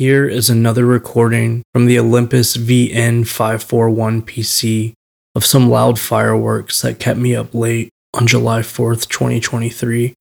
Here is another recording from the Olympus VN541 PC of some loud fireworks that kept me up late on July 4th, 2023.